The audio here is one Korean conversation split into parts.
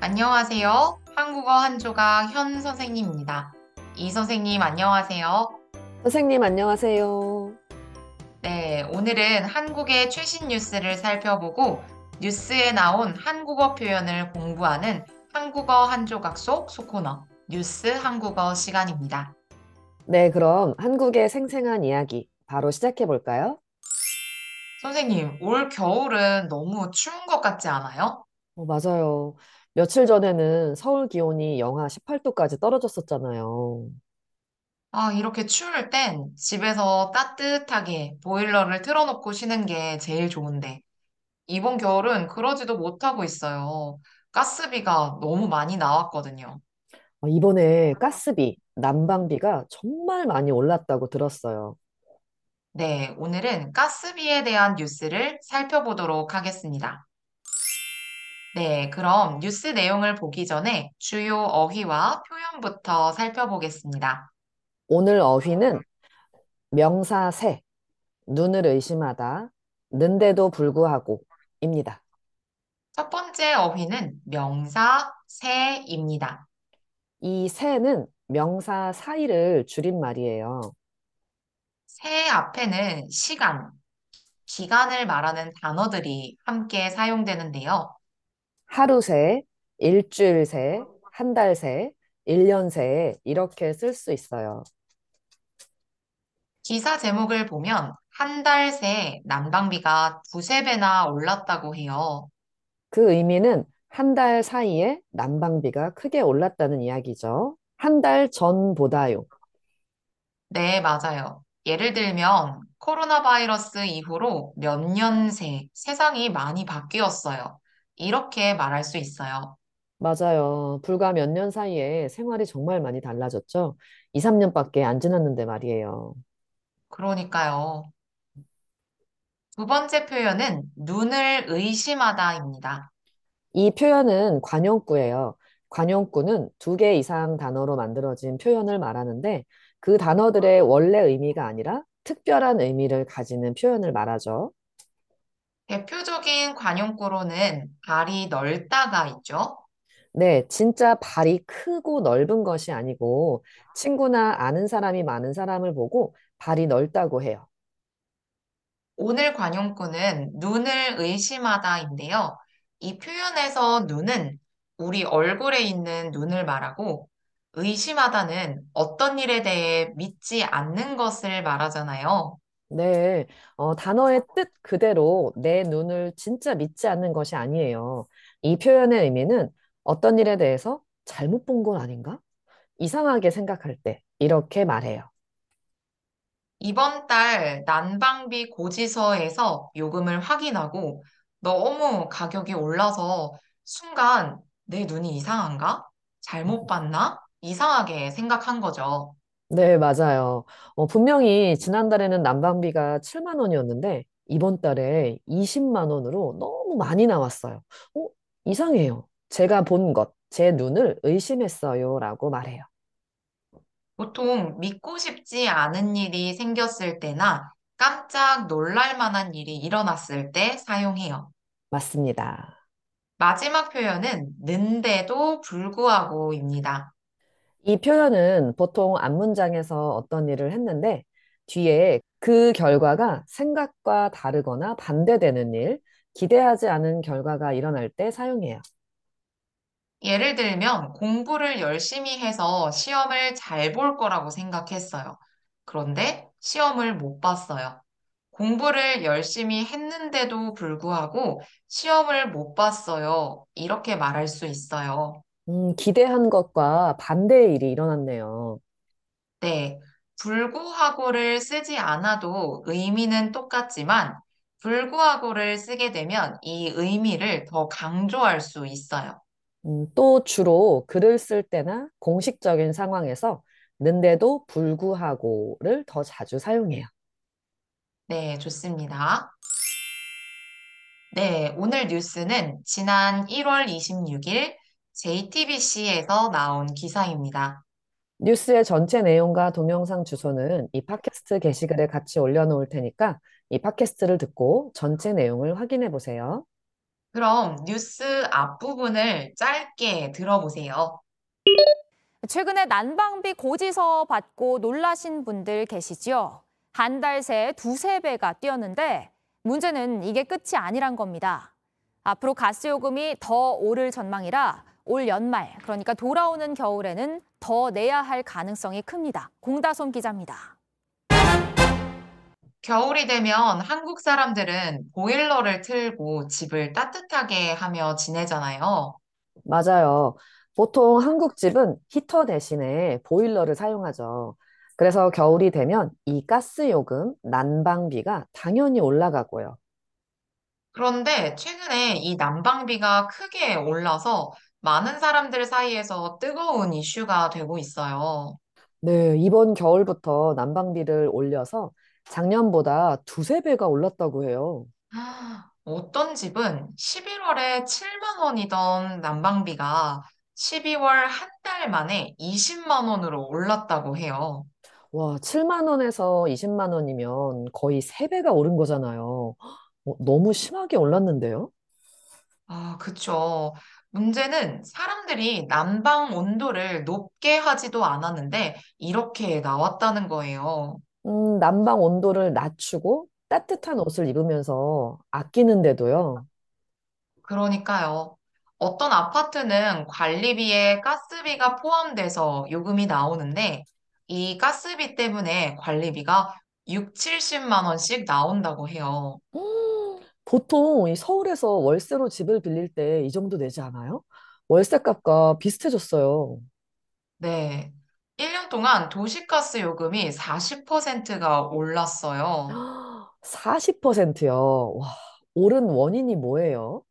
안녕하세요. 한국어 한 조각 현 선생님입니다. 이 선생님 안녕하세요. 선생님, 안녕하세요. 네, 오늘은 한국의 최신 뉴스를 살펴보고 뉴스에 나온 한국어 표현을 공부하는 한국어 한 조각 속 소코너 뉴스 한국어 시간입니다. 네, 그럼 한국의 생생한 이야기 바로 시작해 볼까요? 선생님, 올 겨울은 너무 추운 것 같지 않아요? 어, 맞아요. 며칠 전에는 서울 기온이 영하 18도까지 떨어졌었잖아요. 아, 이렇게 추울 땐 집에서 따뜻하게 보일러를 틀어놓고 쉬는 게 제일 좋은데 이번 겨울은 그러지도 못하고 있어요. 가스비가 너무 많이 나왔거든요. 어, 이번에 가스비, 난방비가 정말 많이 올랐다고 들었어요. 네, 오늘은 가스비에 대한 뉴스를 살펴보도록 하겠습니다. 네, 그럼 뉴스 내용을 보기 전에 주요 어휘와 표현부터 살펴보겠습니다. 오늘 어휘는 명사 새, 눈을 의심하다, 는데도 불구하고 입니다. 첫 번째 어휘는 명사 새입니다. 이 새는 명사 사이를 줄인 말이에요. 새 앞에는 시간, 기간을 말하는 단어들이 함께 사용되는데요. 하루 새, 일주일 새, 한 달 새, 일 년 새, 이렇게 쓸 수 있어요. 기사 제목을 보면 한 달 새 난방비가 두세 배나 올랐다고 해요. 그 의미는 한 달 사이에 난방비가 크게 올랐다는 이야기죠. 한 달 전보다요. 네, 맞아요. 예를 들면 코로나 바이러스 이후로 몇 년 새 세상이 많이 바뀌었어요. 이렇게 말할 수 있어요. 맞아요. 불과 몇 년 사이에 생활이 정말 많이 달라졌죠. 2, 3년밖에 안 지났는데 말이에요. 그러니까요. 두 번째 표현은 눈을 의심하다입니다. 이 표현은 관용구예요. 관용구는 두 개 이상 단어로 만들어진 표현을 말하는데 그 단어들의 원래 의미가 아니라 특별한 의미를 가지는 표현을 말하죠. 대표적인 관용구로는 발이 넓다가 있죠. 네, 진짜 발이 크고 넓은 것이 아니고 친구나 아는 사람이 많은 사람을 보고 발이 넓다고 해요. 오늘 관용구는 눈을 의심하다인데요. 이 표현에서 눈은 우리 얼굴에 있는 눈을 말하고 의심하다는 어떤 일에 대해 믿지 않는 것을 말하잖아요. 네, 어, 단어의 뜻 그대로 내 눈을 진짜 믿지 않는 것이 아니에요. 이 표현의 의미는 어떤 일에 대해서 잘못 본 건 아닌가? 이상하게 생각할 때 이렇게 말해요. 이번 달 난방비 고지서에서 요금을 확인하고 너무 가격이 올라서 순간 내 눈이 이상한가? 잘못 봤나? 이상하게 생각한 거죠. 네, 맞아요. 어, 분명히 지난달에는 난방비가 7만 원이었는데 이번 달에 20만 원으로 너무 많이 나왔어요. 어, 이상해요. 제가 본 것, 제 눈을 의심했어요. 라고 말해요. 보통 믿고 싶지 않은 일이 생겼을 때나 깜짝 놀랄 만한 일이 일어났을 때 사용해요. 맞습니다. 마지막 표현은 는데도 불구하고입니다. 이 표현은 보통 앞문장에서 어떤 일을 했는데 뒤에 그 결과가 생각과 다르거나 반대되는 일, 기대하지 않은 결과가 일어날 때 사용해요. 예를 들면 공부를 열심히 해서 시험을 잘 볼 거라고 생각했어요. 그런데 시험을 못 봤어요. 공부를 열심히 했는데도 불구하고 시험을 못 봤어요. 이렇게 말할 수 있어요. 음, 기대한 것과 반대의 일이 일어났네요. 네, 불구하고를 쓰지 않아도 의미는 똑같지만 불구하고를 쓰게 되면 이 의미를 더 강조할 수 있어요. 음, 또 주로 글을 쓸 때나 공식적인 상황에서 는데도 불구하고를 더 자주 사용해요. 네, 좋습니다. 네, 오늘 뉴스는 지난 1월 26일 JTBC에서 나온 기사입니다. 뉴스의 전체 내용과 동영상 주소는 이 팟캐스트 게시글에 같이 올려놓을 테니까 이 팟캐스트를 듣고 전체 내용을 확인해 보세요. 그럼 뉴스 앞부분을 짧게 들어보세요. 최근에 난방비 고지서 받고 놀라신 분들 계시죠? 한 달 새 두세 배가 뛰었는데 문제는 이게 끝이 아니란 겁니다. 앞으로 가스 요금이 더 오를 전망이라 올 연말, 그러니까 돌아오는 겨울에는 더 내야 할 가능성이 큽니다. 공다솜 기자입니다. 겨울이 되면 한국 사람들은 보일러를 틀고 집을 따뜻하게 하며 지내잖아요. 맞아요. 보통 한국 집은 히터 대신에 보일러를 사용하죠. 그래서 겨울이 되면 이 가스 요금, 난방비가 당연히 올라가고요. 그런데 최근에 이 난방비가 크게 올라서 많은 사람들 사이에서 뜨거운 이슈가 되고 있어요. 네, 이번 겨울부터 난방비를 올려서 작년보다 두세 배가 올랐다고 해요. 아, 어떤 집은 11월에 7만 원이던 난방비가 12월 한 달 만에 20만 원으로 올랐다고 해요. 와, 7만 원에서 20만 원이면 거의 세 배가 오른 거잖아요. 어, 너무 심하게 올랐는데요? 아, 그쵸. 문제는 사람들이 난방 온도를 높게 하지도 않았는데 이렇게 나왔다는 거예요. 음, 난방 온도를 낮추고 따뜻한 옷을 입으면서 아끼는데도요. 그러니까요. 어떤 아파트는 관리비에 가스비가 포함돼서 요금이 나오는데 이 가스비 때문에 관리비가 6, 70만 원씩 나온다고 해요. 음, 보통 이 서울에서 월세로 집을 빌릴 때 이 정도 내지 않아요? 월세 값과 비슷해졌어요. 네. 1년 동안 도시가스 요금이 40%가 올랐어요. 40%요. 와, 오른 원인이 뭐예요?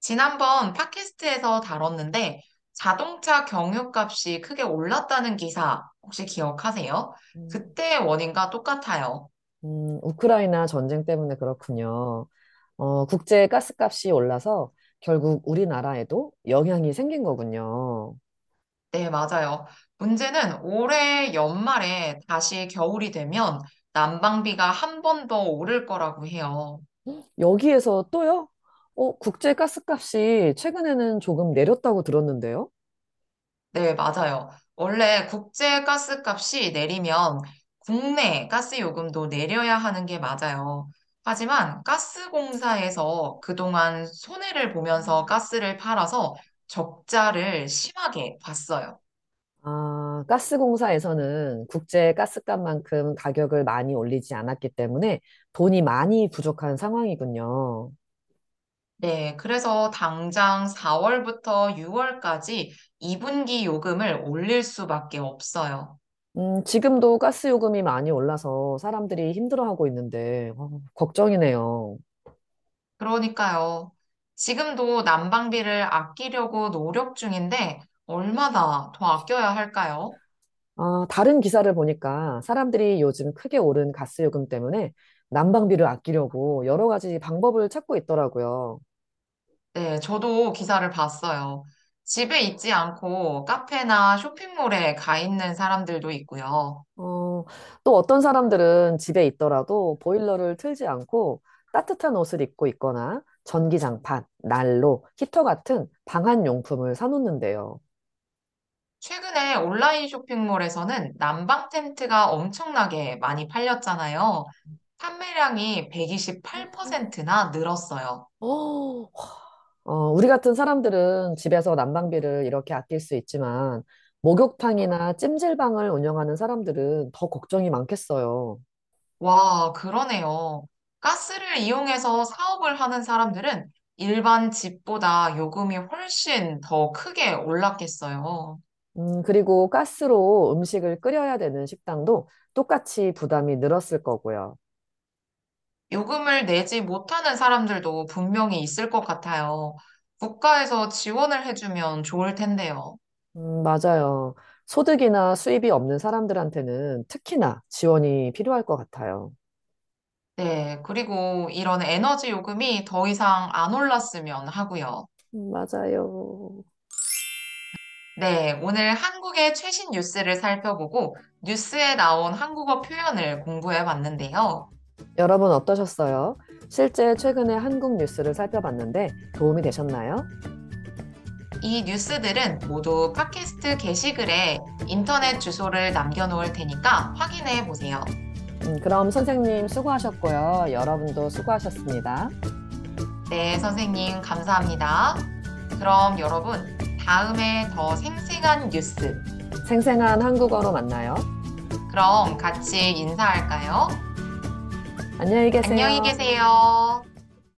지난번 팟캐스트에서 다뤘는데 자동차 경유값이 크게 올랐다는 기사 혹시 기억하세요? 음, 그때 원인과 똑같아요. 음, 우크라이나 전쟁 때문에 그렇군요. 어, 국제 가스값이 올라서 결국 우리나라에도 영향이 생긴 거군요. 네, 맞아요. 문제는 올해 연말에 다시 겨울이 되면 난방비가 한 번 더 오를 거라고 해요. 여기에서 또요? 어, 국제 가스값이 최근에는 조금 내렸다고 들었는데요? 네, 맞아요. 원래 국제 가스 값이 내리면 국내 가스 요금도 내려야 하는 게 맞아요. 하지만 가스공사에서 그동안 손해를 보면서 가스를 팔아서 적자를 심하게 봤어요. 아, 가스공사에서는 국제 가스값만큼 가격을 많이 올리지 않았기 때문에 돈이 많이 부족한 상황이군요. 네, 그래서 당장 4월부터 6월까지 2분기 요금을 올릴 수밖에 없어요. 음, 지금도 가스 요금이 많이 올라서 사람들이 힘들어하고 있는데, 어, 걱정이네요. 그러니까요. 지금도 난방비를 아끼려고 노력 중인데 얼마나 더 아껴야 할까요? 아, 다른 기사를 보니까 사람들이 요즘 크게 오른 가스 요금 때문에 난방비를 아끼려고 여러 가지 방법을 찾고 있더라고요. 네, 저도 기사를 봤어요. 집에 있지 않고 카페나 쇼핑몰에 가 있는 사람들도 있고요. 어, 또 어떤 사람들은 집에 있더라도 보일러를 틀지 않고 따뜻한 옷을 입고 있거나 전기장판, 난로, 히터 같은 방한 용품을 사놓는데요. 최근에 온라인 쇼핑몰에서는 난방 텐트가 엄청나게 많이 팔렸잖아요. 판매량이 128%나 늘었어요. 어, 어, 우리 같은 사람들은 집에서 난방비를 이렇게 아낄 수 있지만 목욕탕이나 찜질방을 운영하는 사람들은 더 걱정이 많겠어요. 와, 그러네요. 가스를 이용해서 사업을 하는 사람들은 일반 집보다 요금이 훨씬 더 크게 올랐겠어요. 음, 그리고 가스로 음식을 끓여야 되는 식당도 똑같이 부담이 늘었을 거고요. 요금을 내지 못하는 사람들도 분명히 있을 것 같아요. 국가에서 지원을 해주면 좋을 텐데요. 음, 맞아요. 소득이나 수입이 없는 사람들한테는 특히나 지원이 필요할 것 같아요. 네, 그리고 이런 에너지 요금이 더 이상 안 올랐으면 하고요. 음, 맞아요. 네, 오늘 한국의 최신 뉴스를 살펴보고 뉴스에 나온 한국어 표현을 공부해 봤는데요. 여러분 어떠셨어요? 실제 최근에 한국 뉴스를 살펴봤는데 도움이 되셨나요? 이 뉴스들은 모두 팟캐스트 게시글에 인터넷 주소를 남겨놓을 테니까 확인해 보세요. 음, 그럼 선생님 수고하셨고요. 여러분도 수고하셨습니다. 네, 선생님, 감사합니다. 그럼 여러분, 다음에 더 생생한 뉴스, 생생한 한국어로 만나요. 그럼 같이 인사할까요? 안녕히 계세요. 안녕히 계세요.